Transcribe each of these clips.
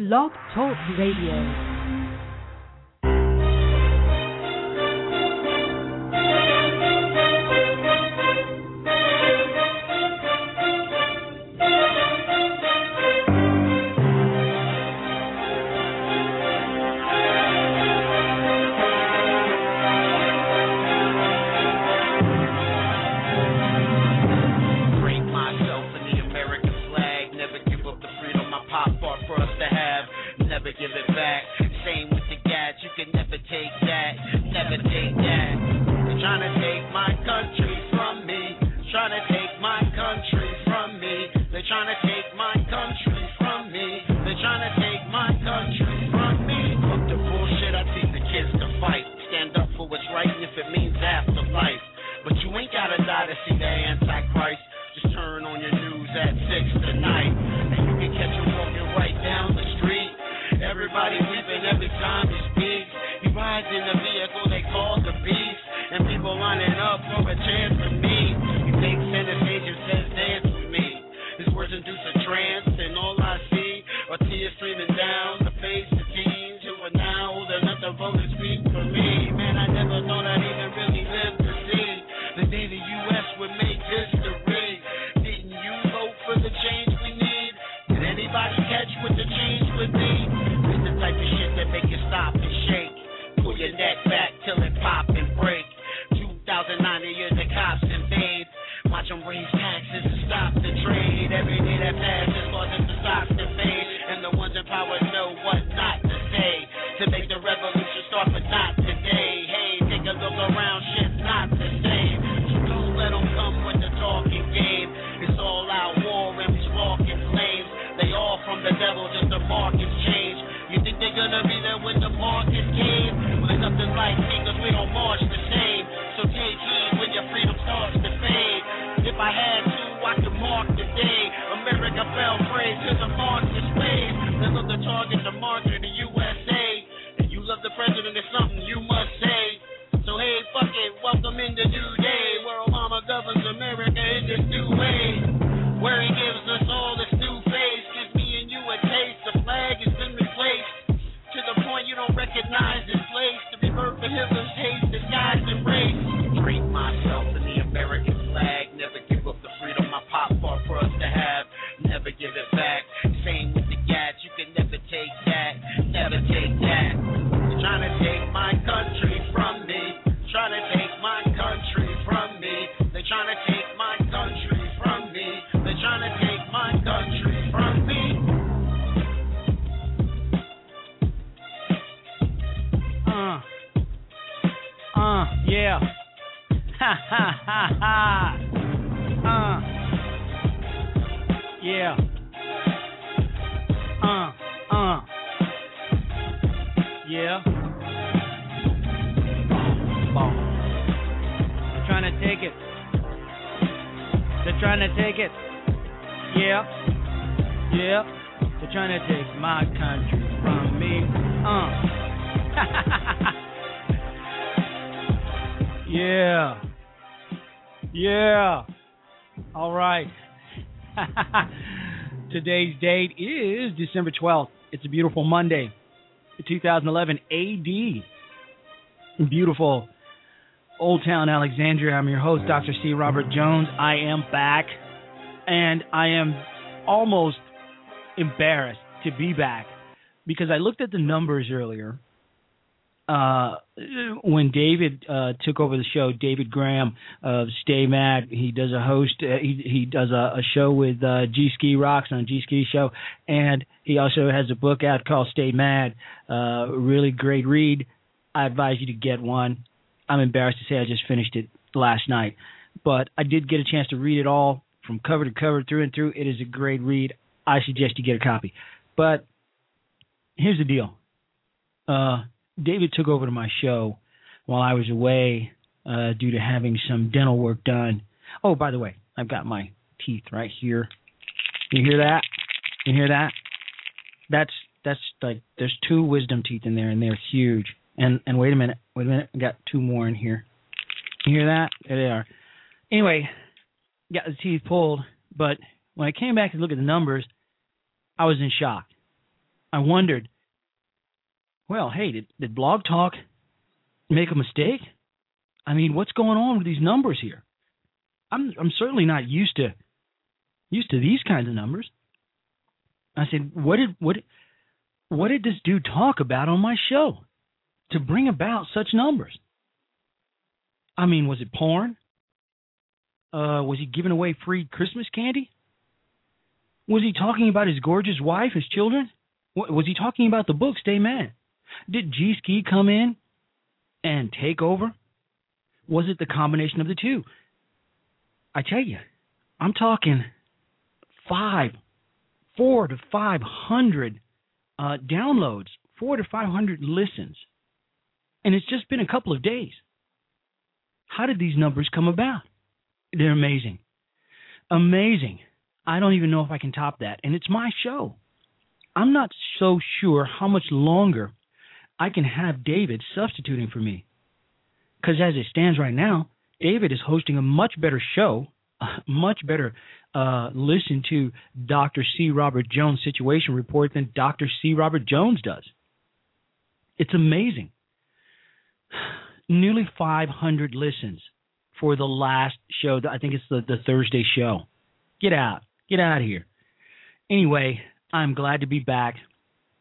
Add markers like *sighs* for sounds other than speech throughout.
Blog Talk Radio. Never give it back. Same with the gas. You can never take that. Never take that. They're trying to take my country from me. Trying to take my country from me. They're trying to take my country from me. They're trying to take my country from me. Fuck the bullshit. I teach the kids to fight. Stand up for what's right, and if it means afterlife. But you ain't gotta die to see the Antichrist. Chance like cause we don't march the same. So take heed when your freedom starts to fade. If I had to, I could mark the day. America fell prey to the Marxist ways. They look to target Today's date is December 12th. It's a beautiful Monday, 2011 AD. Beautiful Old Town Alexandria. I'm your host, Dr. C. Robert Jones. I am back, and I am almost embarrassed to be back because I looked at the numbers earlier. Uh, when David uh, took over the show, David Graham of Stay Mad, he does a host. Uh, he he does a, a show with uh, G Ski Rocks on G Ski Show, and he also has a book out called Stay Mad. Uh, really great read. I advise you to get one. I'm embarrassed to say I just finished it last night, but I did get a chance to read it all from cover to cover, through and through. It is a great read. I suggest you get a copy. But here's the deal. Uh, David took over to my show while I was away uh, due to having some dental work done. Oh, by the way, I've got my teeth right here. You hear that? You hear that? That's that's like there's two wisdom teeth in there, and they're huge. And and wait a minute, wait a minute, I got two more in here. You hear that? There they are. Anyway, got the teeth pulled, but when I came back to look at the numbers, I was in shock. I wondered, well, hey, did, did Blog Talk make a mistake? I mean, what's going on with these numbers here? I'm I'm certainly not used to used to these kinds of numbers. I said, what did what what did this dude talk about on my show to bring about such numbers? I mean, was it porn? Uh, was he giving away free Christmas candy? Was he talking about his gorgeous wife, his children? Was he talking about the book Stay Mad? Did G Ski come in and take over? Was it the combination of the two? I tell you, I'm talking five, four to five hundred uh, downloads, four to five hundred listens, and it's just been a couple of days. How did these numbers come about? They're amazing, amazing. I don't even know if I can top that, and it's my show. I'm not so sure how much longer I can have David substituting for me. Because as it stands right now, David is hosting a much better show, a *laughs* much better uh, listen to Dr. C. Robert Jones' situation report than Dr. C. Robert Jones does. It's amazing. *sighs* Nearly 500 listens for the last show. I think it's the, the Thursday show. Get out. Get out of here. Anyway, I'm glad to be back.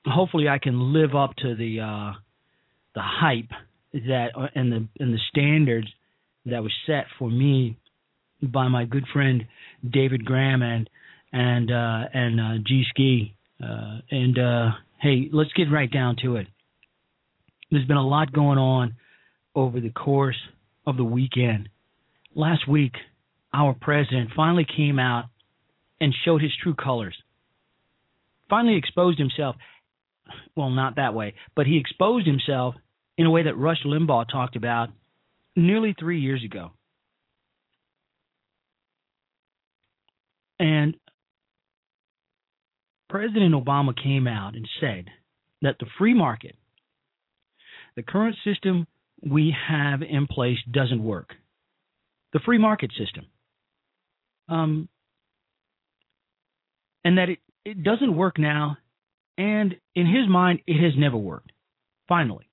Hopefully, I can live up to the uh, the hype that uh, and the and the standards that was set for me by my good friend David Graham and and uh, and uh, G Ski. Uh, and uh, hey, let's get right down to it. There's been a lot going on over the course of the weekend. Last week, our president finally came out and showed his true colors. Finally exposed himself. Well, not that way, but he exposed himself in a way that Rush Limbaugh talked about nearly three years ago. And President Obama came out and said that the free market, the current system we have in place, doesn't work. The free market system. Um, and that it, it doesn't work now, and in his mind, it has never worked. Finally.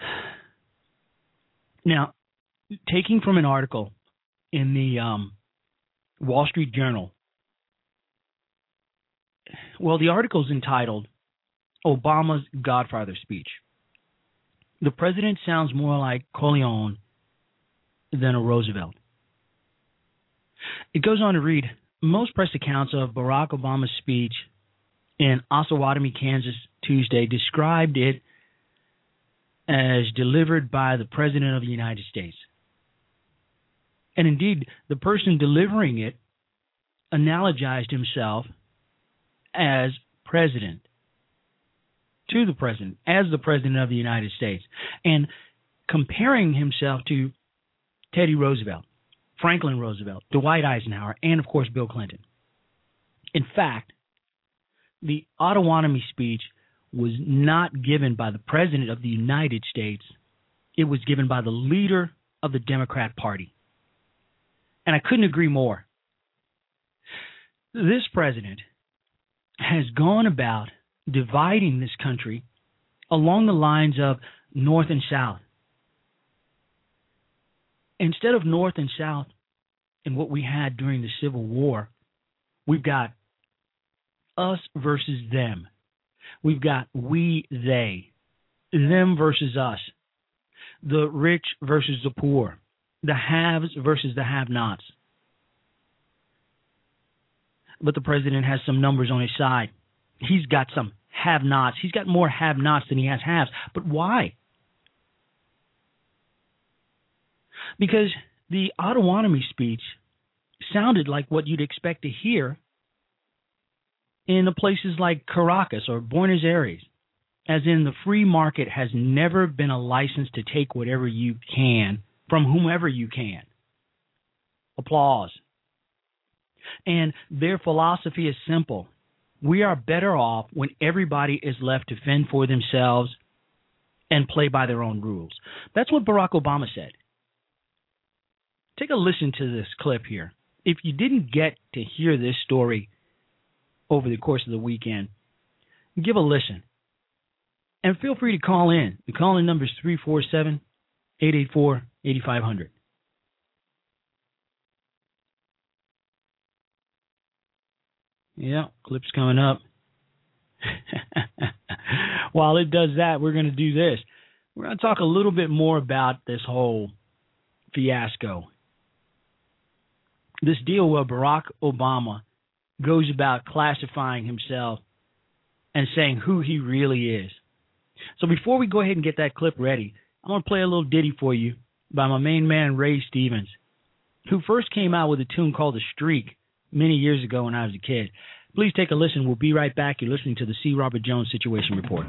*sighs* Now, taking from an article in the um, Wall Street Journal, well, the article is entitled Obama's Godfather Speech. The president sounds more like Corleone than a Roosevelt. It goes on to read most press accounts of Barack Obama's speech in Osawatomie, Kansas, Tuesday described it as delivered by the President of the United States. And indeed, the person delivering it analogized himself as president to the president, as the president of the United States, and comparing himself to Teddy Roosevelt. Franklin Roosevelt, Dwight Eisenhower, and of course Bill Clinton. In fact, the Osawatomie speech was not given by the President of the United States, it was given by the leader of the Democrat Party. And I couldn't agree more. This president has gone about dividing this country along the lines of North and South instead of North and South and what we had during the Civil War, we've got us versus them. We've got we, they, them versus us, the rich versus the poor, the haves versus the have nots. But the president has some numbers on his side. He's got some have nots. He's got more have nots than he has haves. But why? because the Osawatomie speech sounded like what you'd expect to hear in the places like Caracas or Buenos Aires, as in the free market has never been a license to take whatever you can from whomever you can. Applause. And their philosophy is simple. We are better off when everybody is left to fend for themselves and play by their own rules. That's what Barack Obama said. Take a listen to this clip here. If you didn't get to hear this story over the course of the weekend. Give a listen. And feel free to call in. The call in number is 347 884 8500. Yeah, clip's coming up. *laughs* While it does that, we're going to do this. We're going to talk a little bit more about this whole fiasco. This deal where Barack Obama goes about classifying himself and saying who he really is. So before we go ahead and get that clip ready, I'm going to play a little ditty for you by my main man, Ray Stevens, who first came out with a tune called The Streak many years ago when I was a kid. Please take a listen. We'll be right back. You're listening to the C. Robert Jones Situation Report.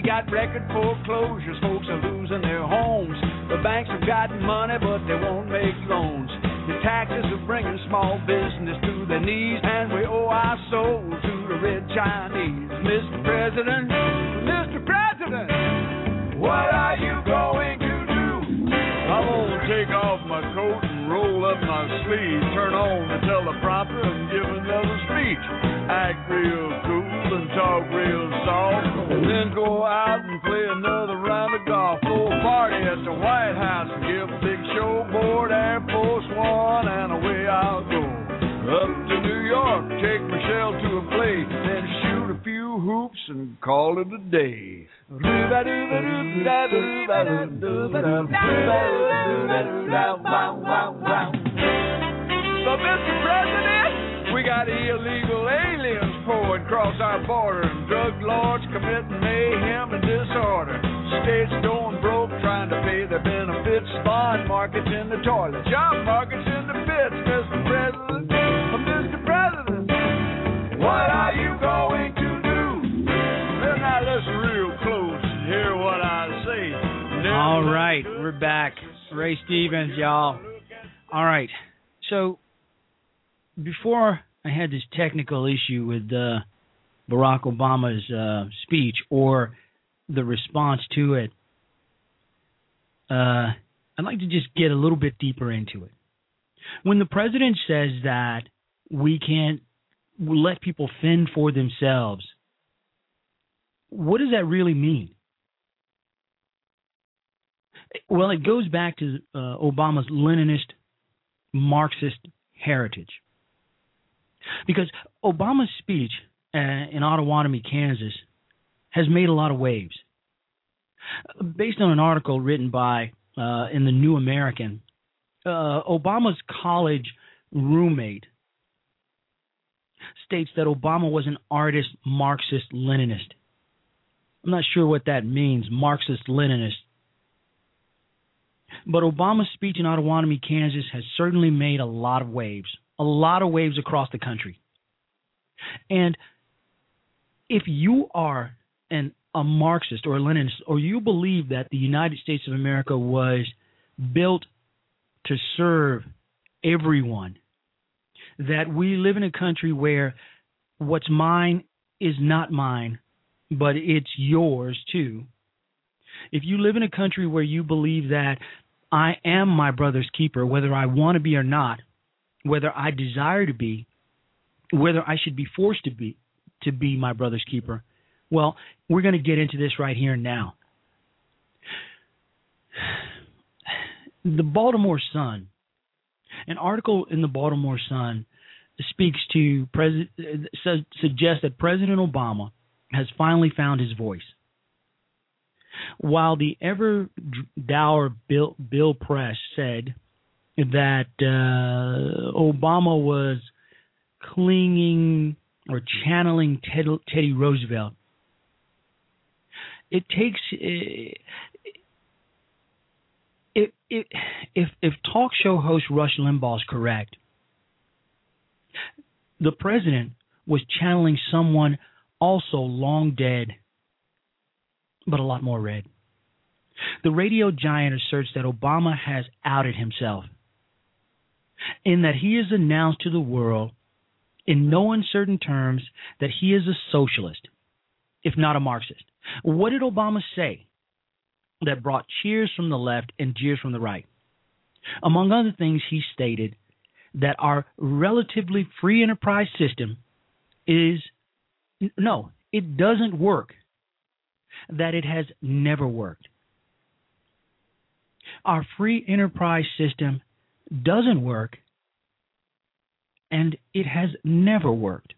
We got record foreclosures. Folks are losing their homes. The banks have gotten money, but they won't make loans. The taxes are bringing small business to their knees, and we owe our soul to the red Chinese. Mr. President, Mr. President, what are you going to do? I'm gonna take off my coat and roll up my sleeve, turn on the teleprompter and give another speech. Real cool and talk real soft, and then go out and play another round of golf. Throw a party at the White House and give a big show aboard Air Force One, and away I'll go. Up to New York, take Michelle to a play, then shoot a few hoops and call it a day. So, Mr. President, we got illegal aliens pouring across our border, and drug lords committing mayhem and disorder. States going broke trying to pay their benefits. Bond markets in the toilet, job markets in the pits. Mr. President, oh, Mr. President, what are you going to do? Then now listen real close and hear what I say. Never All right, we're back. Ray Stevens, y'all. All right. So before I had this technical issue with uh, Barack Obama's uh, speech or the response to it, uh, I'd like to just get a little bit deeper into it. When the president says that we can't let people fend for themselves, what does that really mean? Well, it goes back to uh, Obama's Leninist Marxist heritage. Because Obama's speech uh, in Osawatomie, Kansas, has made a lot of waves. Based on an article written by uh, in the New American, uh, Obama's college roommate states that Obama was an artist Marxist Leninist. I'm not sure what that means, Marxist Leninist. But Obama's speech in Osawatomie, Kansas has certainly made a lot of waves, a lot of waves across the country. And if you are an a Marxist or a Leninist, or you believe that the United States of America was built to serve everyone, that we live in a country where what's mine is not mine, but it's yours too. If you live in a country where you believe that I am my brother's keeper, whether I want to be or not, whether I desire to be, whether I should be forced to be to be my brother's keeper, well, we're going to get into this right here and now. The Baltimore Sun, an article in the Baltimore Sun speaks to president suggests that President Obama has finally found his voice. While the ever dour Bill, Bill Press said that uh, Obama was clinging or channeling Ted, Teddy Roosevelt, it takes if if if, if talk show host Rush Limbaugh is correct, the president was channeling someone also long dead, but a lot more red. The radio giant asserts that Obama has outed himself in that he has announced to the world in no uncertain terms that he is a socialist, if not a Marxist. What did Obama say that brought cheers from the left and jeers from the right? Among other things, he stated that our relatively free enterprise system is no, it doesn't work, that it has never worked. Our free enterprise system doesn't work, and it has never worked.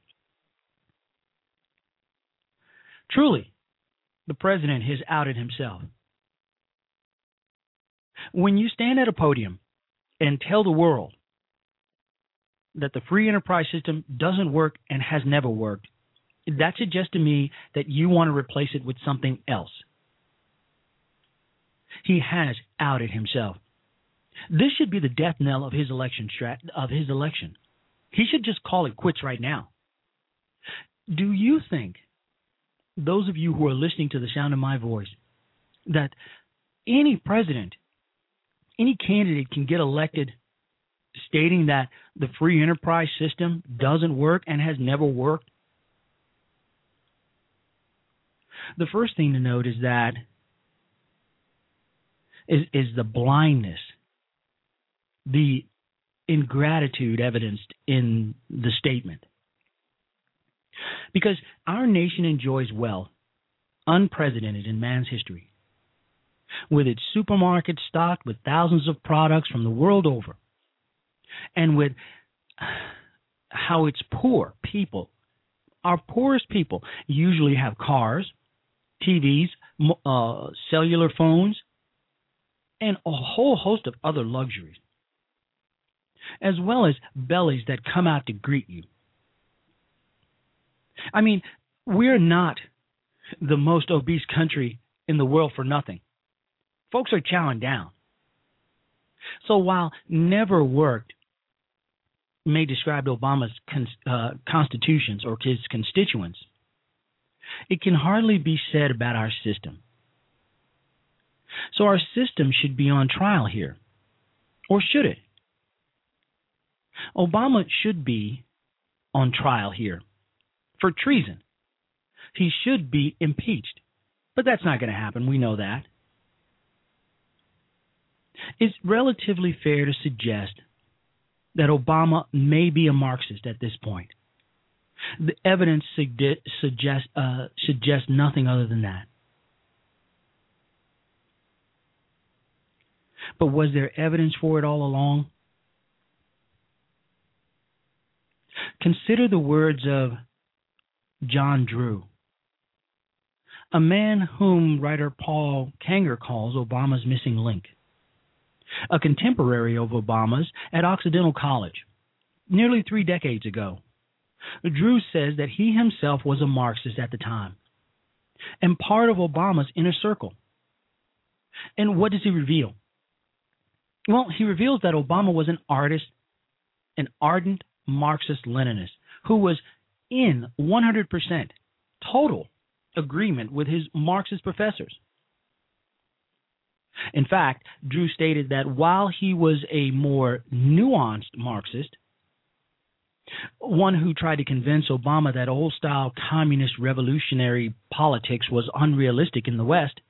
Truly, the president has outed himself. When you stand at a podium and tell the world that the free enterprise system doesn't work and has never worked, that suggests to me that you want to replace it with something else. He has outed himself. This should be the death knell of his election strat- of his election. He should just call it quits right now. Do you think those of you who are listening to the sound of my voice that any president, any candidate can get elected stating that the free enterprise system doesn't work and has never worked? The first thing to note is that is, is the blindness, the ingratitude evidenced in the statement. Because our nation enjoys wealth unprecedented in man's history. With its supermarkets stocked with thousands of products from the world over, and with how its poor people, our poorest people, usually have cars, TVs, uh, cellular phones, and a whole host of other luxuries, as well as bellies that come out to greet you. I mean, we're not the most obese country in the world for nothing. Folks are chowing down. So while never worked may describe Obama's con- uh, constitutions or his constituents, it can hardly be said about our system. So our system should be on trial here. Or should it? Obama should be on trial here for treason. He should be impeached. But that's not going to happen. We know that. It's relatively fair to suggest that Obama may be a Marxist at this point. The evidence suggests uh, suggests nothing other than that. But was there evidence for it all along? Consider the words of John Drew, a man whom writer Paul Kengor calls Obama's missing link, a contemporary of Obama's at Occidental College nearly three decades ago. Drew says that he himself was a Marxist at the time and part of Obama's inner circle. And what does he reveal? Well, he reveals that Obama was an artist, an ardent Marxist Leninist who was in 100% total agreement with his Marxist professors. In fact, Drew stated that while he was a more nuanced Marxist, one who tried to convince Obama that old style communist revolutionary politics was unrealistic in the West,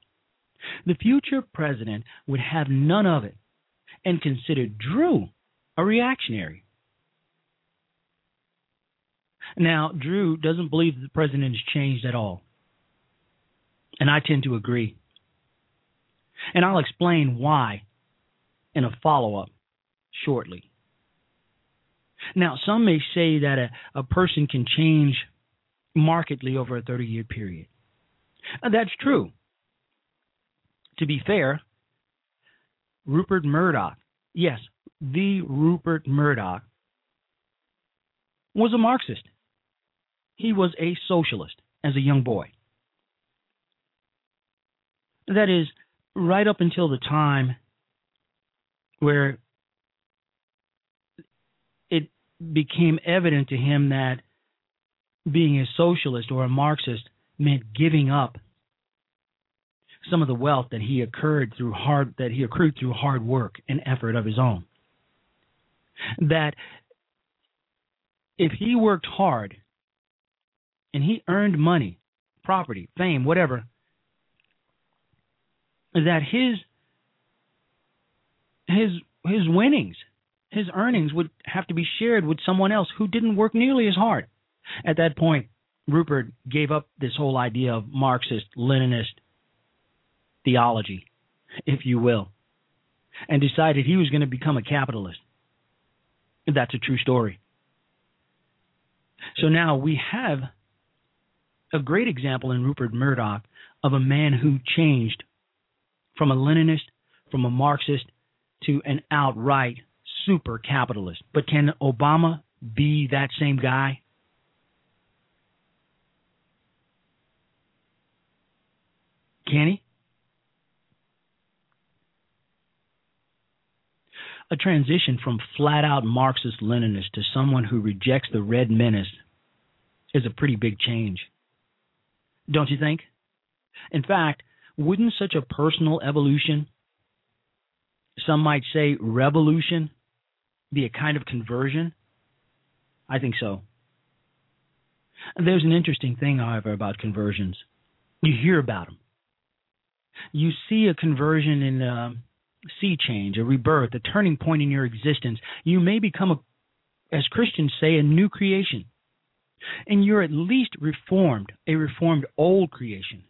the future president would have none of it and considered Drew a reactionary. Now, Drew doesn't believe the president has changed at all. And I tend to agree. And I'll explain why in a follow up shortly. Now, some may say that a, a person can change markedly over a 30 year period. And that's true. To be fair, Rupert Murdoch, yes, the Rupert Murdoch, was a Marxist. He was a socialist as a young boy. That is, right up until the time where it became evident to him that being a socialist or a Marxist meant giving up some of the wealth that he occurred through hard that he accrued through hard work and effort of his own. That if he worked hard and he earned money, property, fame, whatever, that his his his winnings, his earnings would have to be shared with someone else who didn't work nearly as hard. At that point, Rupert gave up this whole idea of Marxist Leninist theology, if you will, and decided he was going to become a capitalist. That's a true story. So now we have a great example in Rupert Murdoch of a man who changed from a Leninist, from a Marxist, to an outright super capitalist. But can Obama be that same guy? Can he? A transition from flat out Marxist Leninist to someone who rejects the Red Menace is a pretty big change. Don't you think? In fact, wouldn't such a personal evolution, some might say revolution, be a kind of conversion? I think so. There's an interesting thing, however, about conversions. You hear about them. You see a conversion in a sea change, a rebirth, a turning point in your existence. You may become, a, as Christians say, a new creation. And you're at least reformed, a reformed old creation,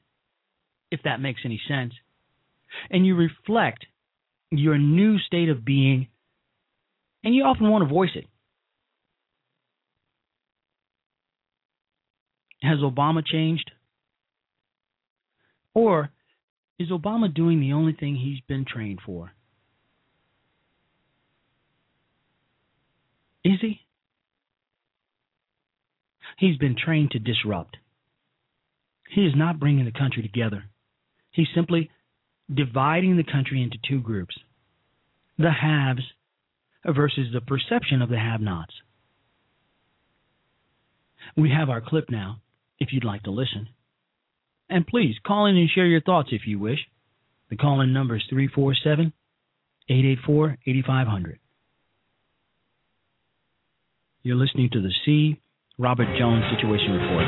if that makes any sense. And you reflect your new state of being, and you often want to voice it. Has Obama changed? Or is Obama doing the only thing he's been trained for? Is he? He's been trained to disrupt. He is not bringing the country together. He's simply dividing the country into two groups the haves versus the perception of the have nots. We have our clip now, if you'd like to listen. And please call in and share your thoughts if you wish. The call in number is 347 884 8500. You're listening to the C. Robert Jones Situation Report.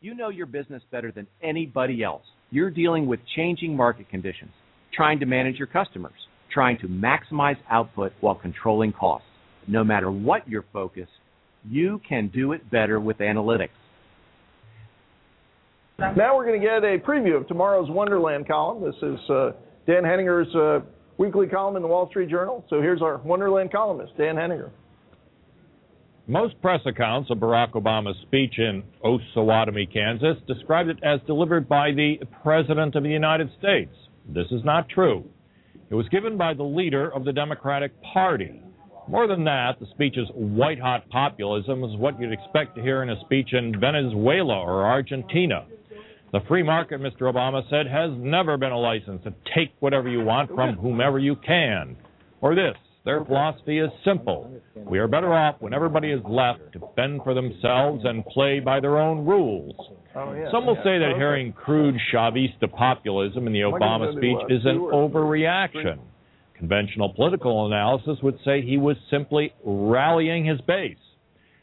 You know your business better than anybody else. You're dealing with changing market conditions, trying to manage your customers, trying to maximize output while controlling costs. No matter what your focus, you can do it better with analytics. Now we're going to get a preview of tomorrow's Wonderland column. This is uh, Dan Henninger's uh, weekly column in the Wall Street Journal. So here's our Wonderland columnist, Dan Henninger. Most press accounts of Barack Obama's speech in Osawatomie, Kansas, described it as delivered by the President of the United States. This is not true. It was given by the leader of the Democratic Party. More than that, the speech's white hot populism is what you'd expect to hear in a speech in Venezuela or Argentina. The free market, Mr. Obama said, has never been a license to take whatever you want from whomever you can. Or this their philosophy is simple. We are better off when everybody is left to fend for themselves and play by their own rules. Oh, yeah. Some will yeah. say that hearing crude Chavista populism in the Obama speech is an overreaction. Conventional political analysis would say he was simply rallying his base.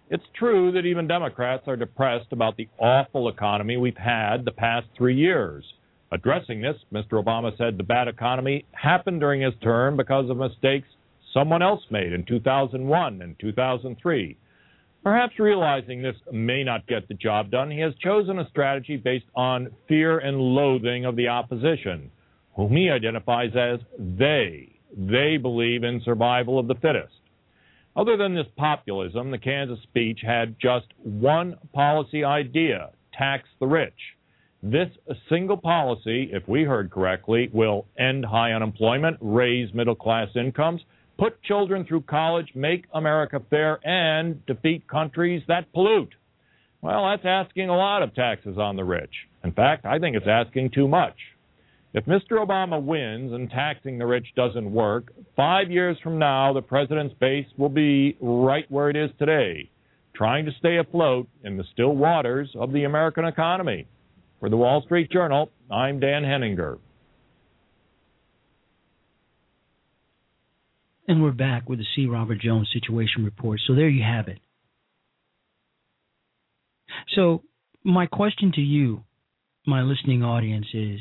It's true that even Democrats are depressed about the awful economy we've had the past three years. Addressing this, Mr. Obama said the bad economy happened during his term because of mistakes someone else made in 2001 and 2003. Perhaps realizing this may not get the job done, he has chosen a strategy based on fear and loathing of the opposition, whom he identifies as they. They believe in survival of the fittest. Other than this populism, the Kansas speech had just one policy idea tax the rich. This single policy, if we heard correctly, will end high unemployment, raise middle class incomes, put children through college, make America fair, and defeat countries that pollute. Well, that's asking a lot of taxes on the rich. In fact, I think it's asking too much. If Mr. Obama wins and taxing the rich doesn't work, five years from now, the president's base will be right where it is today, trying to stay afloat in the still waters of the American economy. For the Wall Street Journal, I'm Dan Henninger. And we're back with the C. Robert Jones Situation Report. So there you have it. So, my question to you, my listening audience, is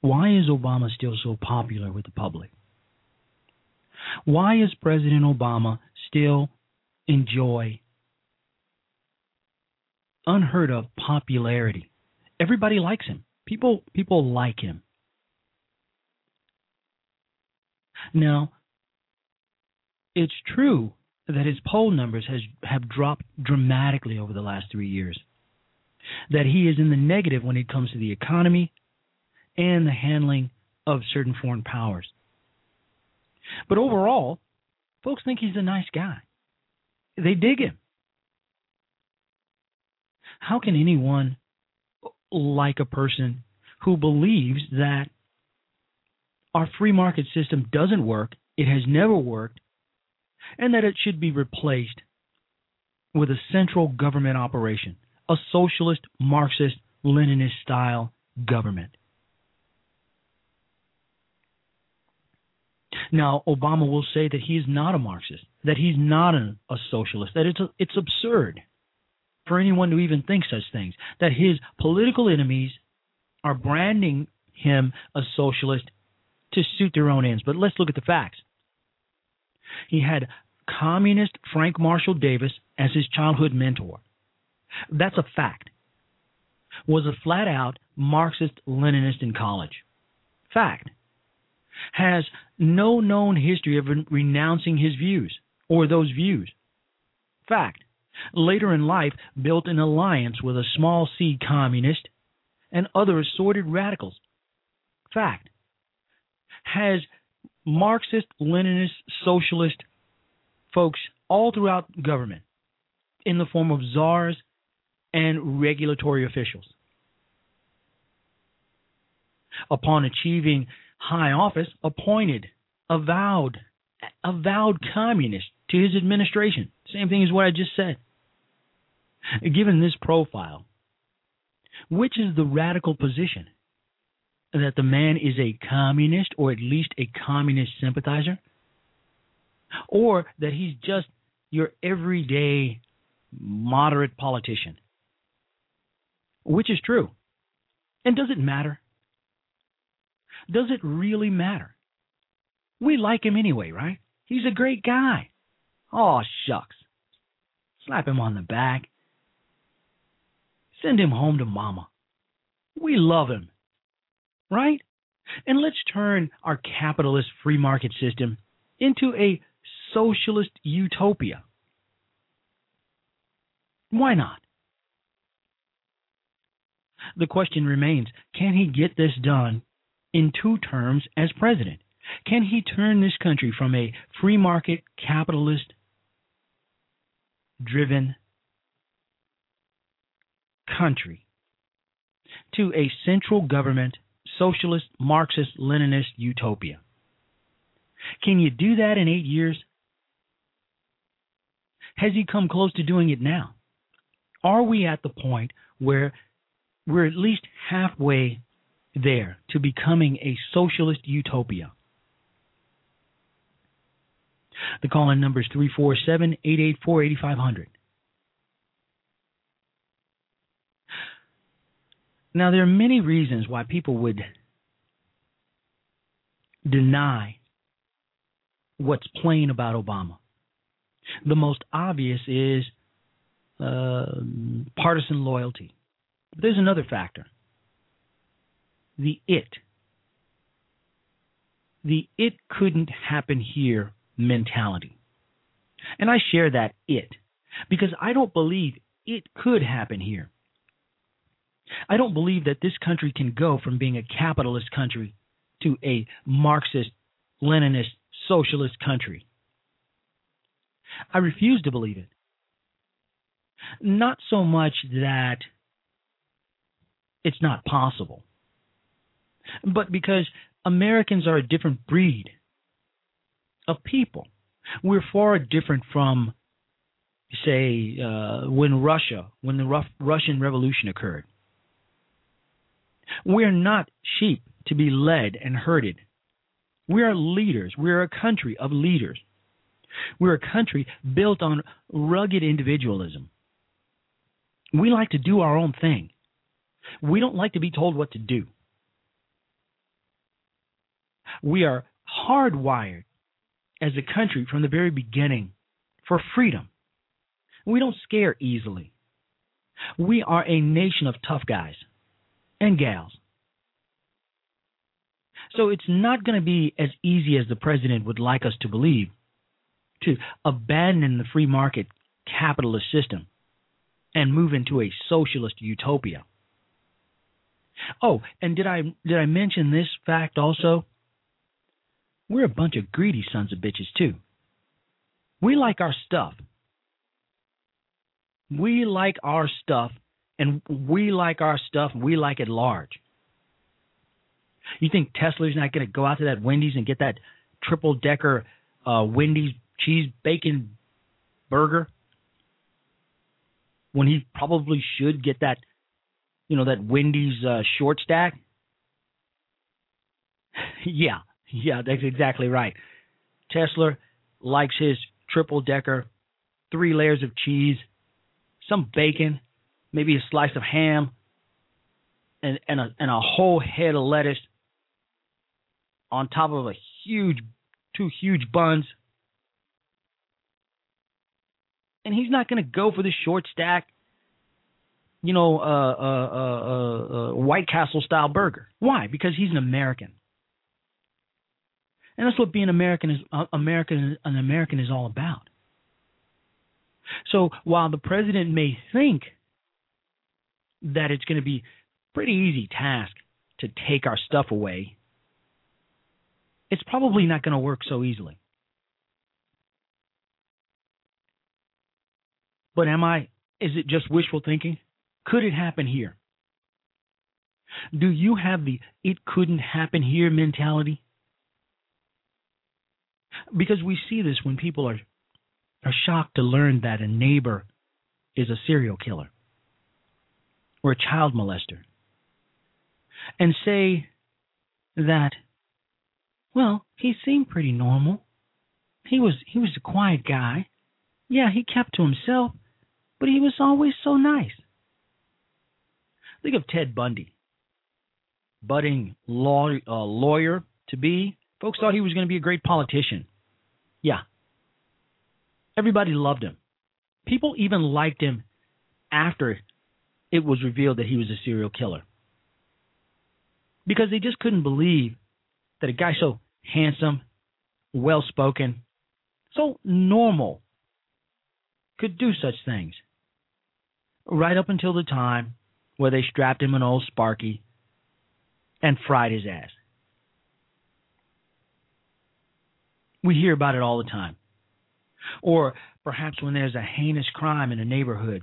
why is Obama still so popular with the public? Why is President Obama still enjoy unheard of popularity? Everybody likes him. People people like him. Now, it's true that his poll numbers has have dropped dramatically over the last 3 years. That he is in the negative when it comes to the economy and the handling of certain foreign powers. But overall, folks think he's a nice guy. They dig him. How can anyone like a person who believes that our free market system doesn't work, it has never worked, and that it should be replaced with a central government operation, a socialist, Marxist, Leninist style government? Now, Obama will say that he is not a Marxist, that he's not a, a socialist, that it's a, it's absurd for anyone to even think such things, that his political enemies are branding him a socialist to suit their own ends. But let's look at the facts. He had communist Frank Marshall Davis as his childhood mentor. That's a fact. Was a flat out Marxist Leninist in college. Fact has no known history of renouncing his views or those views. Fact. Later in life, built an alliance with a small c communist and other assorted radicals. Fact. Has Marxist, Leninist, socialist folks all throughout government in the form of czars and regulatory officials. Upon achieving high office appointed avowed avowed communist to his administration. Same thing as what I just said. Given this profile, which is the radical position? That the man is a communist or at least a communist sympathizer? Or that he's just your everyday moderate politician? Which is true? And does it matter? Does it really matter? We like him anyway, right? He's a great guy. Oh, shucks. Slap him on the back. Send him home to mama. We love him. Right? And let's turn our capitalist free market system into a socialist utopia. Why not? The question remains can he get this done in two terms as president? Can he turn this country from a free market, capitalist driven country to a central government, socialist, Marxist, Leninist utopia? Can you do that in eight years? Has he come close to doing it now? Are we at the point where we're at least halfway there to becoming a socialist utopia. The call in number is 347 884 8500. Now, there are many reasons why people would deny what's plain about Obama. The most obvious is uh, partisan loyalty. But there's another factor the it. The it couldn't happen here mentality. And I share that it because I don't believe it could happen here. I don't believe that this country can go from being a capitalist country to a Marxist, Leninist, socialist country. I refuse to believe it. Not so much that it's not possible but because Americans are a different breed of people. We're far different from, say, uh, when Russia, when the Russian Revolution occurred. We're not sheep to be led and herded. We are leaders. We're a country of leaders. We're a country built on rugged individualism. We like to do our own thing. We don't like to be told what to do. We are hardwired as a country from the very beginning for freedom. We don't scare easily. We are a nation of tough guys and gals. So it's not going to be as easy as the president would like us to believe to abandon the free market capitalist system and move into a socialist utopia. Oh, and did I did I mention this fact also? We're a bunch of greedy sons of bitches too. We like our stuff. We like our stuff and we like our stuff and we like it large. You think Tesla's not going to go out to that Wendy's and get that triple decker uh, Wendy's cheese bacon burger when he probably should get that, you know, that Wendy's uh, short stack? *laughs* yeah, yeah, that's exactly right. Tesla likes his triple decker, three layers of cheese, some bacon, maybe a slice of ham, and and a and a whole head of lettuce on top of a huge two huge buns. And he's not going to go for the short stack, you know, uh, uh, uh, uh, White Castle style burger. Why? Because he's an American. And that's what being American is uh, American an American is all about. So while the president may think that it's going to be pretty easy task to take our stuff away, it's probably not going to work so easily. But am I is it just wishful thinking? Could it happen here? Do you have the it couldn't happen here mentality? Because we see this when people are are shocked to learn that a neighbor is a serial killer or a child molester and say that well he seemed pretty normal. He was he was a quiet guy. Yeah he kept to himself but he was always so nice. Think of ted bundy budding law, uh, lawyer to be folks thought he was going to be a great politician yeah everybody loved him people even liked him after it was revealed that he was a serial killer. Because they just couldn't believe that a guy so handsome, well spoken, so normal could do such things. Right up until the time where they strapped him in an old Sparky and fried his ass. We hear about it all the time. Or perhaps when there's a heinous crime in a neighborhood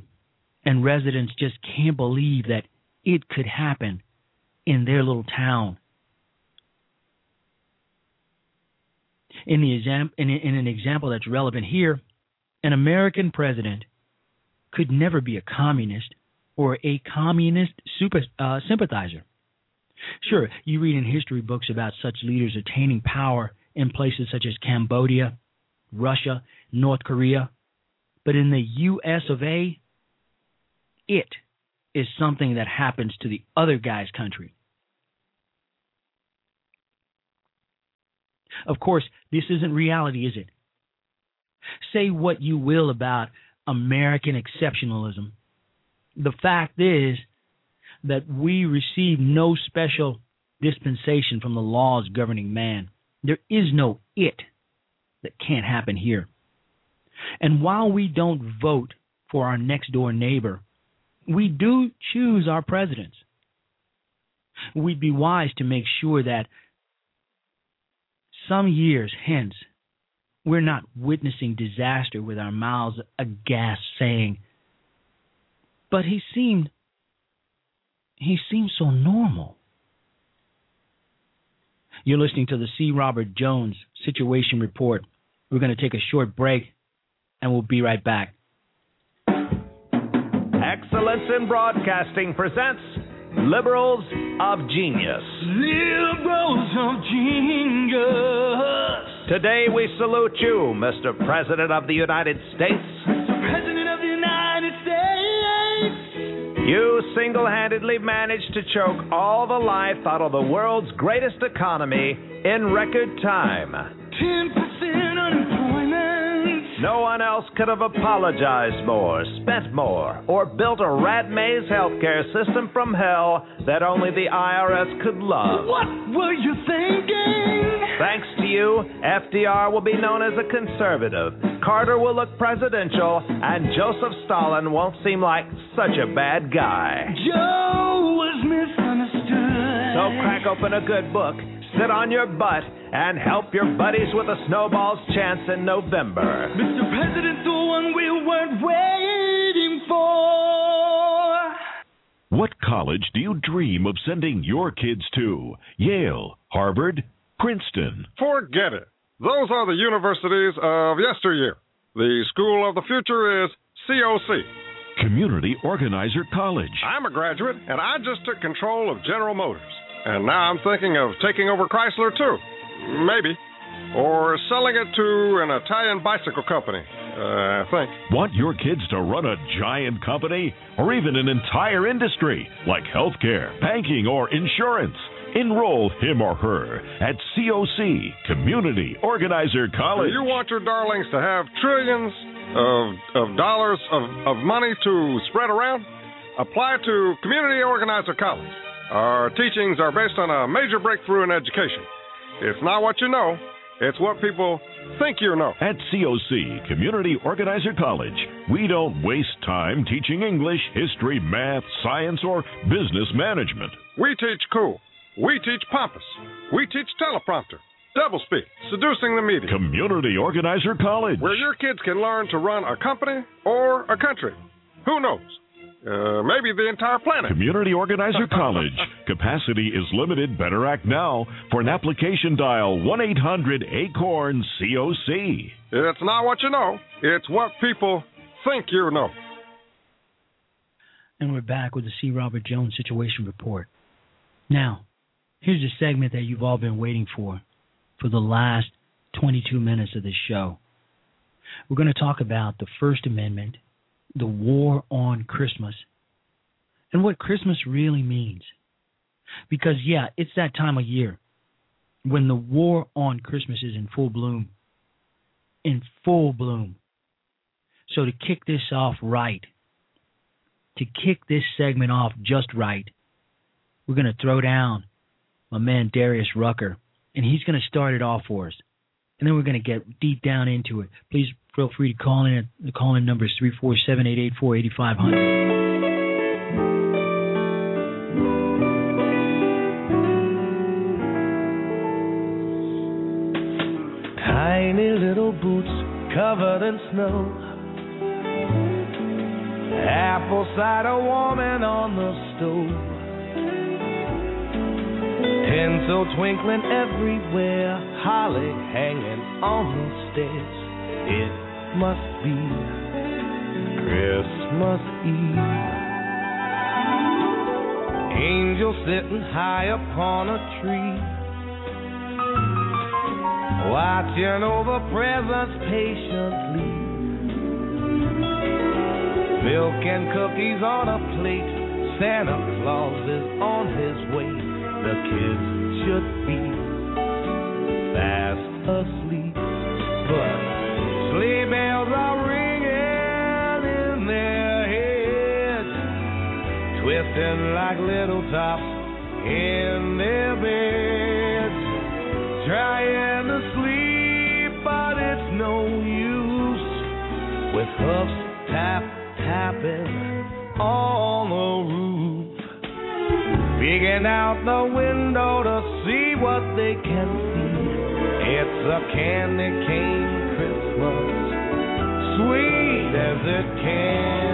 and residents just can't believe that it could happen in their little town. In the exam- in, in an example that's relevant here, an American president could never be a communist or a communist super, uh, sympathizer. Sure, you read in history books about such leaders attaining power in places such as Cambodia, Russia, North Korea, but in the U.S. of A., it is something that happens to the other guy's country. Of course, this isn't reality, is it? Say what you will about American exceptionalism. The fact is that we receive no special dispensation from the laws governing man. There is no it that can't happen here. And while we don't vote for our next door neighbor, we do choose our presidents. We'd be wise to make sure that some years hence, we're not witnessing disaster with our mouths aghast, saying, But he seemed, he seemed so normal. You're listening to the C. Robert Jones Situation Report. We're going to take a short break, and we'll be right back. Excellence in Broadcasting presents Liberals of Genius. Liberals of Genius. Today we salute you, Mr. President of the United States. You single handedly managed to choke all the life out of the world's greatest economy in record time. 10% No one else could have apologized more, spent more, or built a rat maze healthcare system from hell that only the IRS could love. What were you thinking? Thanks to you, FDR will be known as a conservative. Carter will look presidential, and Joseph Stalin won't seem like such a bad guy. Joe was misunderstood. So crack open a good book, sit on your butt, and help your buddies with a snowball's chance in November. Mr. President, the one we weren't waiting for. What college do you dream of sending your kids to? Yale, Harvard, Princeton. Forget it. Those are the universities of yesteryear. The school of the future is COC. Community Organizer College. I'm a graduate, and I just took control of General Motors. And now I'm thinking of taking over Chrysler, too. Maybe. Or selling it to an Italian bicycle company, uh, I think. Want your kids to run a giant company? Or even an entire industry, like healthcare, banking, or insurance? Enroll him or her at COC, Community Organizer College. You want your darlings to have trillions of, of dollars of, of money to spread around? Apply to Community Organizer College. Our teachings are based on a major breakthrough in education. It's not what you know, it's what people think you know. At COC, Community Organizer College, we don't waste time teaching English, history, math, science, or business management. We teach cool. We teach pompous. We teach teleprompter, doublespeak, seducing the media. Community Organizer College. Where your kids can learn to run a company or a country. Who knows? Uh, maybe the entire planet. Community Organizer *laughs* College. Capacity is limited. Better act now. For an application, dial 1 800 ACORN COC. It's not what you know, it's what people think you know. And we're back with the C. Robert Jones Situation Report. Now, here's a segment that you've all been waiting for for the last 22 minutes of this show. We're going to talk about the First Amendment the war on Christmas and what Christmas really means. Because, yeah, it's that time of year when the war on Christmas is in full bloom. In full bloom. So, to kick this off right, to kick this segment off just right, we're going to throw down my man Darius Rucker, and he's going to start it off for us. And then we're going to get deep down into it. Please feel free to call in. The call in number is 347 884 8500. Tiny little boots covered in snow. Apple cider warming on the stove. Tinsel twinkling everywhere. Holly hanging on the stairs. It must be Christmas Eve. Angels sitting high upon a tree, watching over presents patiently. Milk and cookies on a plate, Santa Claus is on his way. The kids should be fast asleep, but sleigh bells are ringing in their heads, twisting like little tops in their beds, trying to sleep, but it's no use with hoofs tap tapping roof, peeking out the window to see what they can see. It's a candy cane Christmas, sweet as it can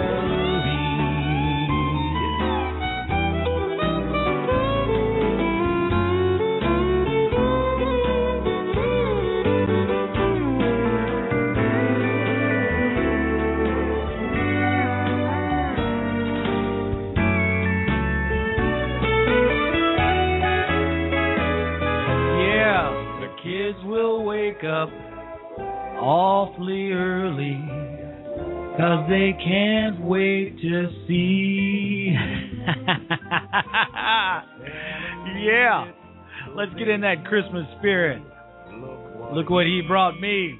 Cause they can't wait to see. *laughs* yeah. Let's get in that Christmas spirit. Look what he brought me.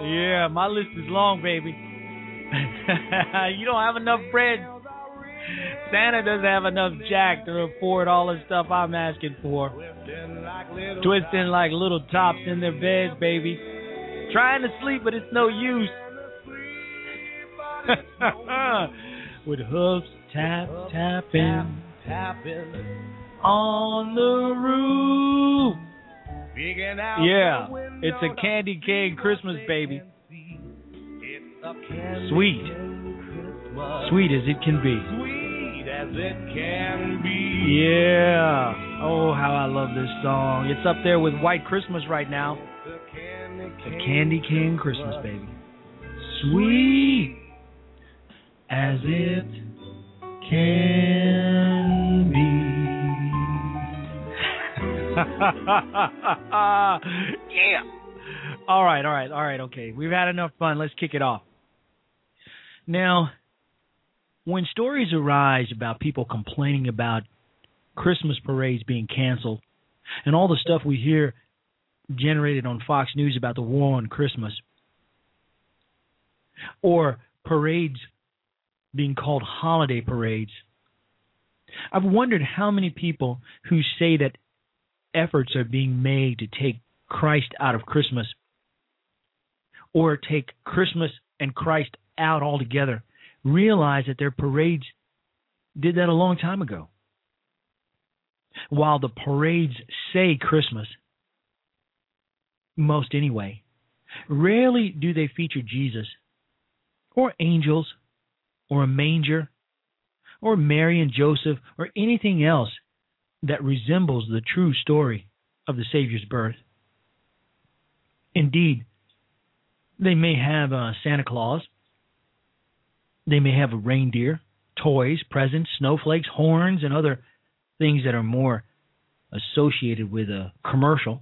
Yeah, my list is long, baby. *laughs* you don't have enough bread. Santa doesn't have enough jack to afford all the stuff I'm asking for. Twisting like little tops in their beds, baby. Trying to sleep, but it's no use. *laughs* With hooves tap tapping, tapping on the roof. Yeah, it's a candy cane Christmas, baby. Sweet. Sweet as it can be. Sweet as it can be. Yeah. Oh, how I love this song. It's up there with White Christmas right now. The candy cane Christmas, baby. Sweet as it can be. *laughs* yeah. All right, all right, all right, okay. We've had enough fun. Let's kick it off. Now, when stories arise about people complaining about Christmas parades being canceled and all the stuff we hear generated on Fox News about the war on Christmas, or parades being called holiday parades, I've wondered how many people who say that efforts are being made to take Christ out of Christmas or take Christmas and Christ out altogether realize that their parades did that a long time ago. While the parades say Christmas, most anyway, rarely do they feature Jesus or angels or a manger or Mary and Joseph or anything else that resembles the true story of the Savior's birth. Indeed, they may have a Santa Claus, they may have a reindeer, toys, presents, snowflakes, horns, and other things that are more associated with a commercial,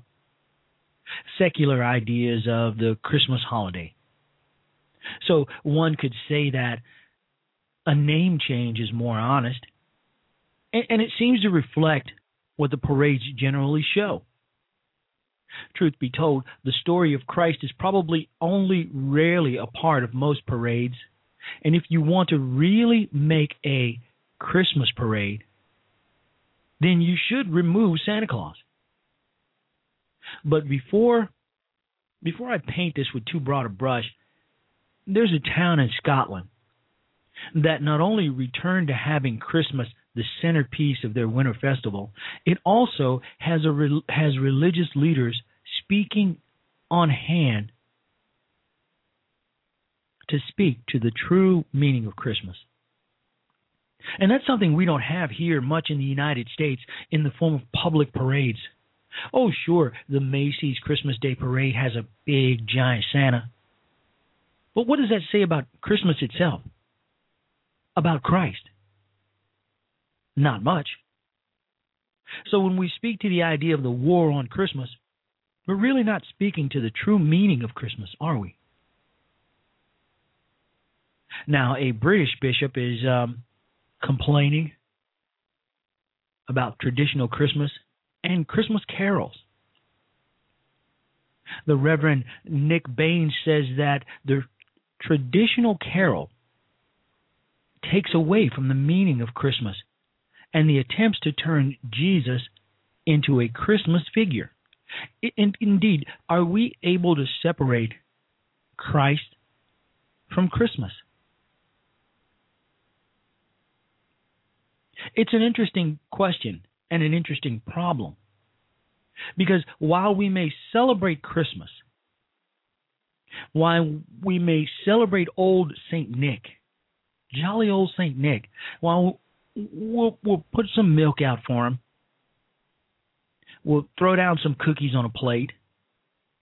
secular ideas of the Christmas holiday. So one could say that a name change is more honest and, and it seems to reflect what the parades generally show. Truth be told, the story of Christ is probably only rarely a part of most parades. And if you want to really make a Christmas parade, then you should remove Santa Claus. But before before I paint this with too broad a brush, there's a town in Scotland that not only returned to having Christmas the centerpiece of their winter festival, it also has a has religious leaders speaking on hand to speak to the true meaning of Christmas. And that's something we don't have here much in the United States in the form of public parades. Oh, sure, the Macy's Christmas Day Parade has a big, giant Santa. But what does that say about Christmas itself? About Christ? Not much. So when we speak to the idea of the war on Christmas, we're really not speaking to the true meaning of Christmas, are we? Now, a British bishop is um, complaining about traditional Christmas and Christmas carols. The Reverend Nick Baines says that the traditional carol takes away from the meaning of Christmas and the attempts to turn Jesus into a Christmas figure. In, indeed, are we able to separate Christ from Christmas? It's an interesting question and an interesting problem. Because while we may celebrate Christmas, while we may celebrate old St. Nick, jolly old St. Nick, Well, we'll we'll put some milk out for him. We'll throw down some cookies on a plate,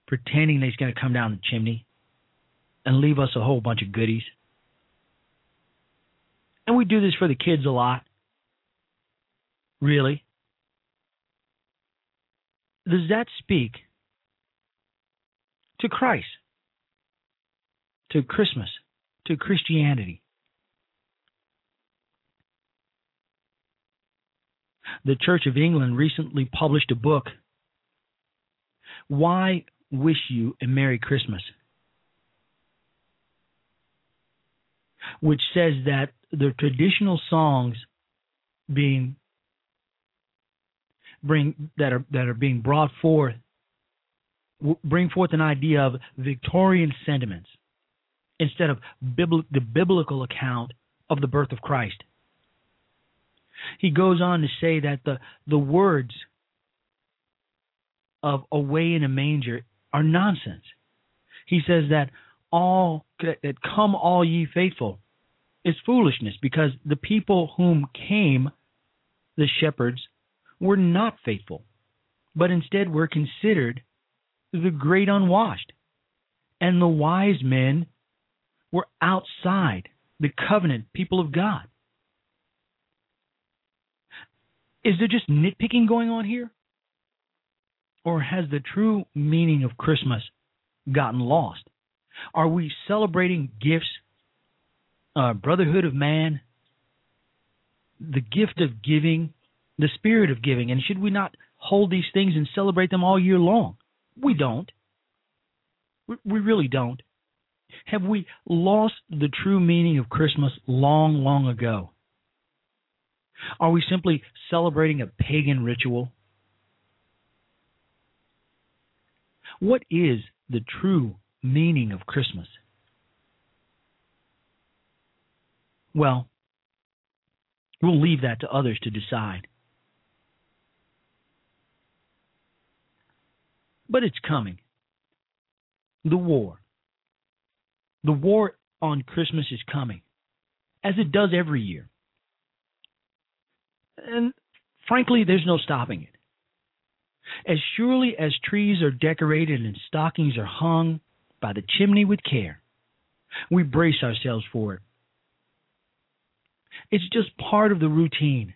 pretending that he's going to come down the chimney and leave us a whole bunch of goodies. And we do this for the kids a lot. Really? Does that speak to Christ, to Christmas, to Christianity? the Church of England recently published a book, Why Wish You a Merry Christmas? which says that the traditional songs being bring that are that are being brought forth bring forth an idea of Victorian sentiments instead of bibl- the biblical account of the birth of Christ. He goes on to say that the, the words of away in a manger are nonsense. He says that all that come all ye faithful is foolishness because the people whom came the shepherds were not faithful, but instead were considered the great unwashed. And the wise men were outside the covenant people of God. Is there just nitpicking going on here? Or has the true meaning of Christmas gotten lost? Are we celebrating gifts, uh, brotherhood of man, the gift of giving, the spirit of giving? And should we not hold these things and celebrate them all year long? We don't. We really don't. Have we lost the true meaning of Christmas long, long ago? Are we simply celebrating a pagan ritual? What is the true meaning of Christmas? Well, we'll leave that to others to decide. But it's coming. The war. The war on Christmas is coming, as it does every year. And frankly, there's no stopping it. As surely as trees are decorated and stockings are hung by the chimney with care, we brace ourselves for it. It's just part of the routine.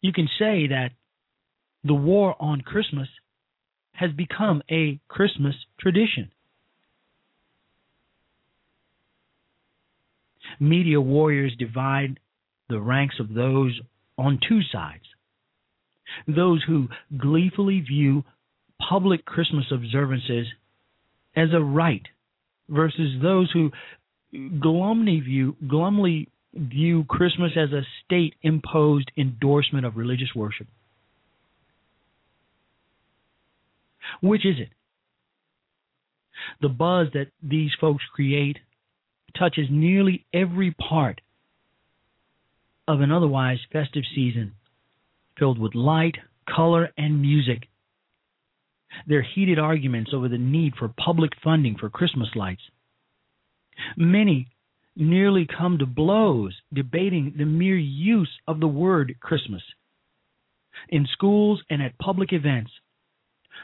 You can say that the war on Christmas has become a Christmas tradition. Media warriors divide the ranks of those on two sides those who gleefully view public Christmas observances as a right versus those who glumly view glumly view Christmas as a state imposed endorsement of religious worship. Which is it? The buzz that these folks create touches nearly every part of an otherwise festive season filled with light, color, and music. Their heated arguments over the need for public funding for Christmas lights. Many nearly come to blows debating the mere use of the word Christmas. In schools and at public events,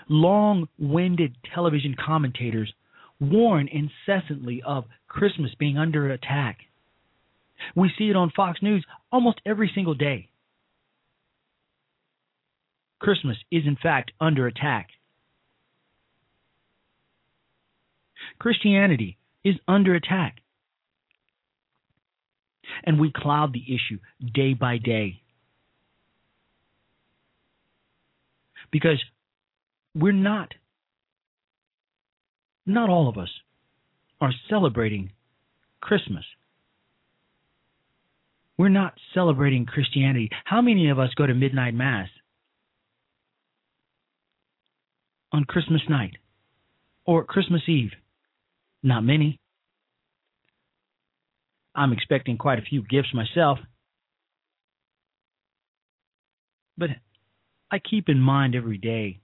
long winded television commentators warn incessantly of Christmas being under attack. We see it on Fox News almost every single day. Christmas is, in fact, under attack. Christianity is under attack. And we cloud the issue day by day. Because we're not, not all of us are celebrating Christmas. We're not celebrating Christianity. How many of us go to midnight mass on Christmas night or Christmas Eve? Not many. I'm expecting quite a few gifts myself. But I keep in mind every day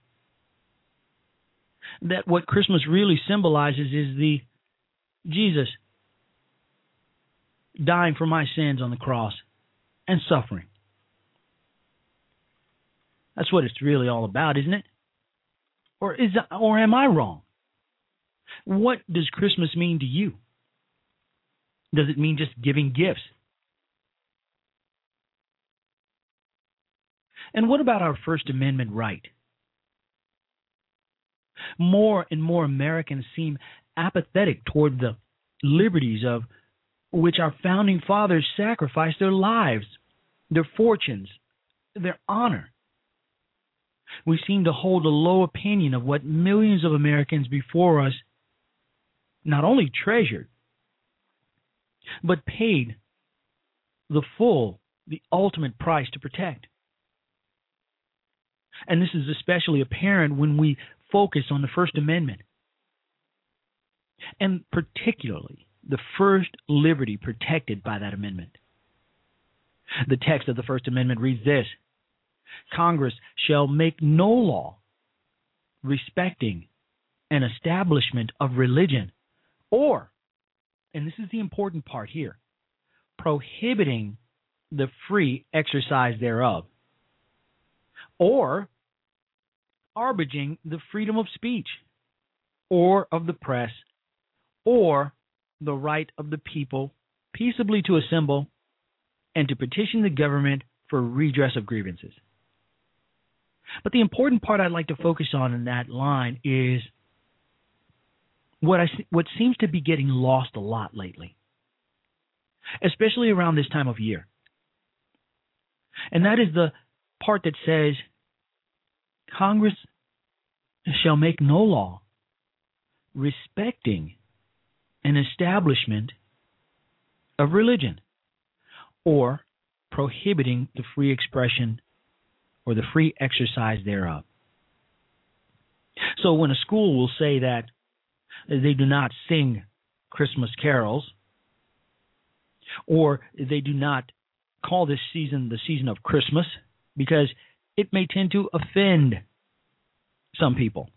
that what Christmas really symbolizes is the Jesus dying for my sins on the cross and suffering. That's what it's really all about, isn't it? Or is or am I wrong? What does Christmas mean to you? Does it mean just giving gifts? And what about our First Amendment right? More and more Americans seem apathetic toward the liberties of which our founding fathers sacrificed their lives, their fortunes, their honor. We seem to hold a low opinion of what millions of Americans before us not only treasured, but paid the full, the ultimate price to protect. And this is especially apparent when we focus on the First Amendment, and particularly the first liberty protected by that amendment. The text of the First Amendment reads this Congress shall make no law respecting an establishment of religion or, and this is the important part here, prohibiting the free exercise thereof, or abridging the freedom of speech, or of the press, or the right of the people peaceably to assemble and to petition the government for redress of grievances. But the important part I'd like to focus on in that line is what I what seems to be getting lost a lot lately, especially around this time of year. And that is the part that says Congress shall make no law respecting an establishment of religion or prohibiting the free expression or the free exercise thereof. So when a school will say that they do not sing Christmas carols, or they do not call this season the season of Christmas because it may tend to offend some people.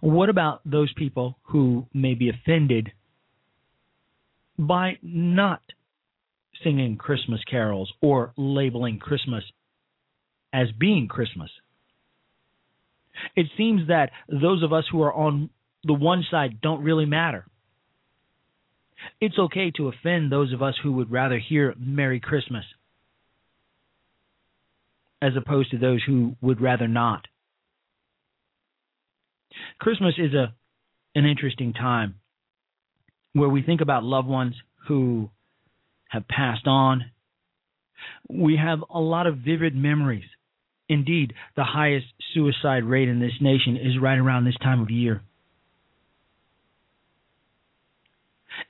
What about those people who may be offended by not singing Christmas carols or labeling Christmas as being Christmas? It seems that those of us who are on the one side don't really matter. It's okay to offend those of us who would rather hear Merry Christmas as opposed to those who would rather not. Christmas is a an interesting time where we think about loved ones who have passed on. We have a lot of vivid memories. Indeed, the highest suicide rate in this nation is right around this time of year.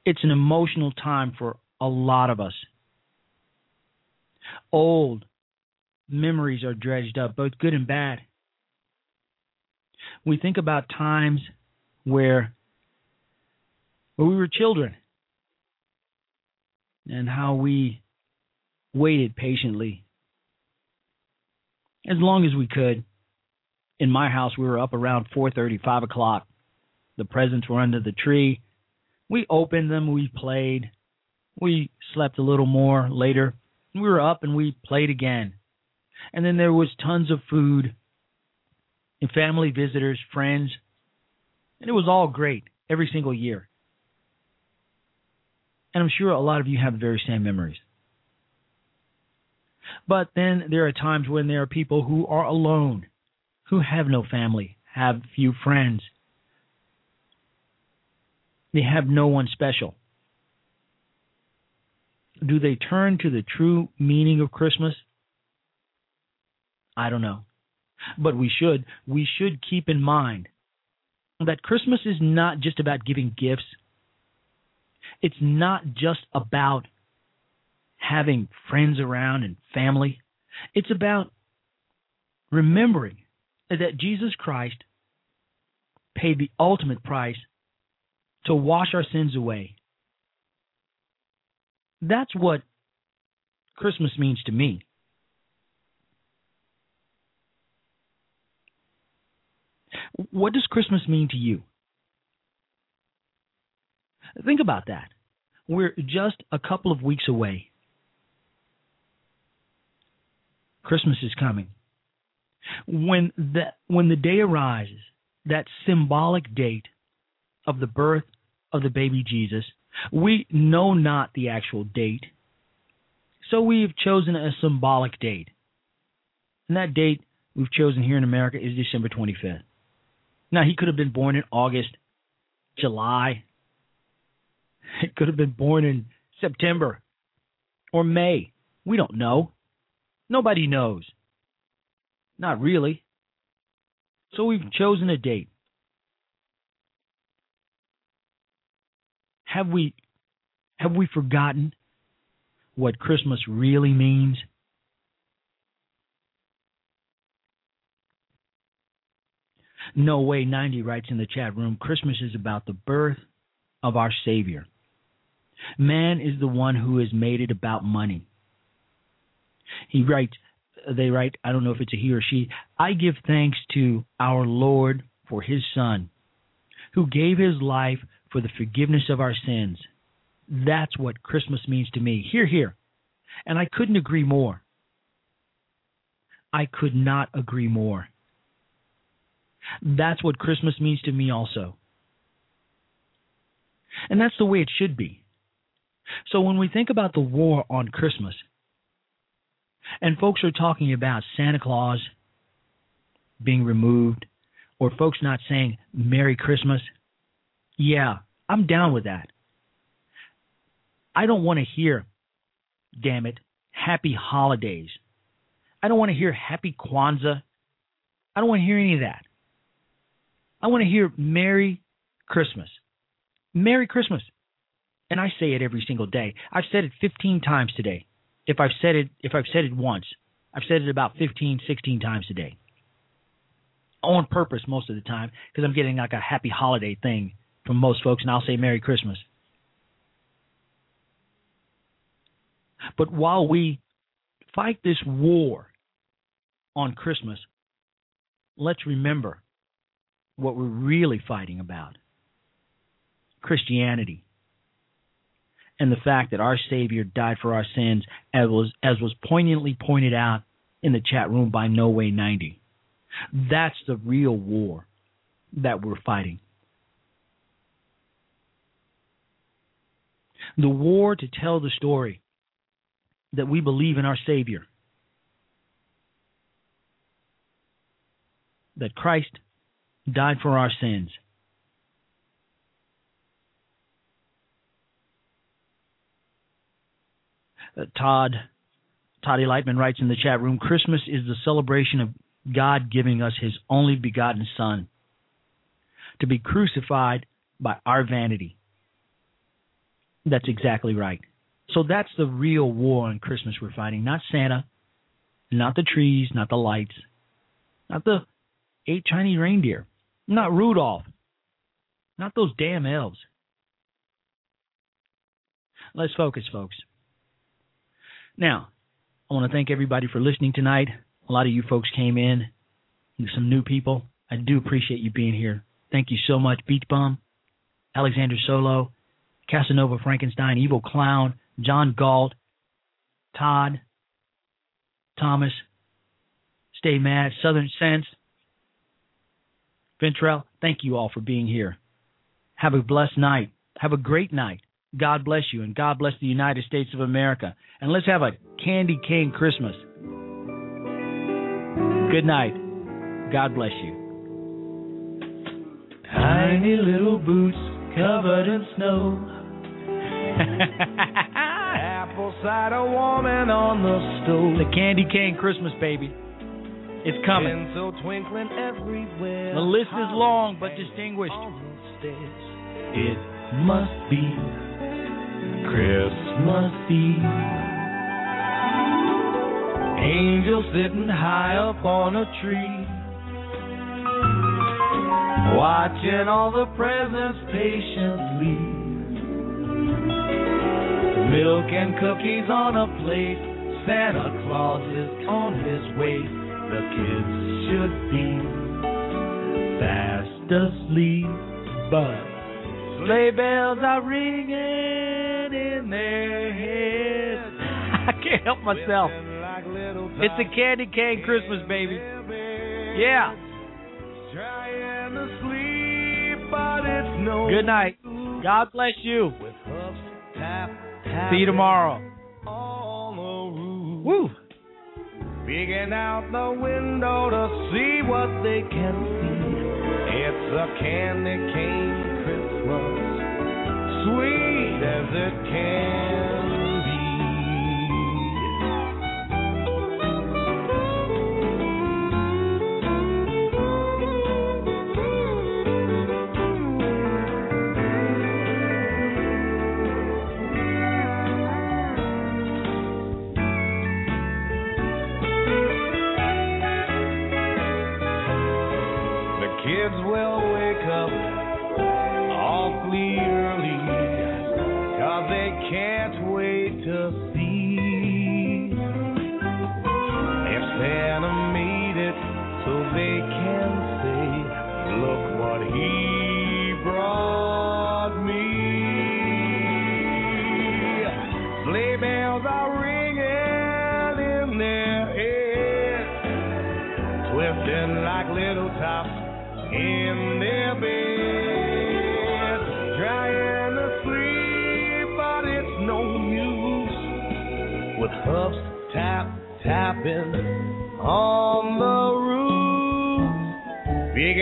It's an emotional time for a lot of us. Old memories are dredged up, both good and bad. We think about times where, where we were children and how we waited patiently as long as we could. In my house, we were up around 4:30, 5 o'clock. The presents were under the tree. We opened them, we played. We slept a little more later. We were up and we played again. And then there was tons of food and family visitors, friends. And it was all great every single year. And I'm sure a lot of you have the very same memories. But then there are times when there are people who are alone, who have no family, have few friends. They have no one special. Do they turn to the true meaning of Christmas? I don't know. But we should. We should keep in mind that Christmas is not just about giving gifts. It's not just about having friends around and family. It's about remembering that Jesus Christ paid the ultimate price to wash our sins away. That's what Christmas means to me. What does Christmas mean to you? Think about that. We're just a couple of weeks away. Christmas is coming. When the when the day arises, that symbolic date of the birth of the baby Jesus, we know not the actual date. So we've chosen a symbolic date. And that date we've chosen here in America is December 25th. Now, he could have been born in August, July. It could have been born in September or May. We don't know. Nobody knows. Not really. So we've chosen a date. Have we have we forgotten what Christmas really means? No Way 90 writes in the chat room Christmas is about the birth of our Savior. Man is the one who has made it about money. He writes, they write, I don't know if it's a he or she, I give thanks to our Lord for his Son, who gave his life for the forgiveness of our sins. That's what Christmas means to me. Here, here. And I couldn't agree more. I could not agree more. That's what Christmas means to me, also. And that's the way it should be. So when we think about the war on Christmas, and folks are talking about Santa Claus being removed, or folks not saying Merry Christmas, yeah, I'm down with that. I don't want to hear, damn it, Happy Holidays. I don't want to hear Happy Kwanzaa. I don't want to hear any of that. I want to hear Merry Christmas. Merry Christmas. And I say it every single day. I've said it 15 times today. If I've said it if I've said it once, I've said it about 15, 16 times today. On purpose most of the time because I'm getting like a happy holiday thing from most folks and I'll say Merry Christmas. But while we fight this war on Christmas, let's remember what we're really fighting about Christianity and the fact that our Savior died for our sins, as was, as was poignantly pointed out in the chat room by No Way 90. That's the real war that we're fighting. The war to tell the story that we believe in our Savior, that Christ died for our sins. Uh, Todd Toddy Lightman writes in the chat room Christmas is the celebration of God giving us his only begotten Son to be crucified by our vanity. That's exactly right. So that's the real war on Christmas we're fighting, not Santa, not the trees, not the lights, not the eight Chinese reindeer. Not Rudolph. Not those damn elves. Let's focus, folks. Now, I want to thank everybody for listening tonight. A lot of you folks came in, some new people. I do appreciate you being here. Thank you so much, Beach Bum, Alexander Solo, Casanova Frankenstein, Evil Clown, John Galt, Todd, Thomas, Stay Mad, Southern Sense, Ventrell, thank you all for being here. Have a blessed night. Have a great night. God bless you, and God bless the United States of America. And let's have a candy cane Christmas. Good night. God bless you. Tiny little boots covered in snow. *laughs* Apple cider warming on the stove. The candy cane Christmas, baby. It's coming. So twinkling everywhere. The list is long but distinguished. It must be Christmas Eve. Angels sitting high up on a tree. Watching all the presents patiently. Milk and cookies on a plate. Santa Claus is on his way the kids should be fast asleep, but sleigh bells are ringing in their heads. *laughs* I can't help myself. It's a candy cane Christmas, baby. Yeah. Good night. God bless you. See you tomorrow. Woo. Peeking out the window to see what they can see. It's a candy cane Christmas, sweet as it can.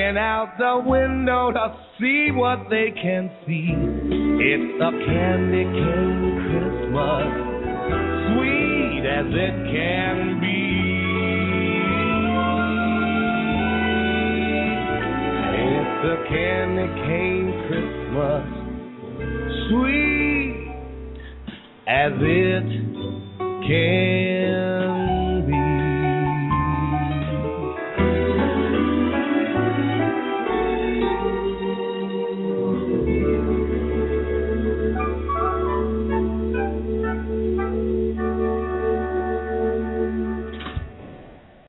Peeking out the window to see what they can see. It's a candy cane Christmas, sweet as it can be. It's a candy cane Christmas, sweet as it can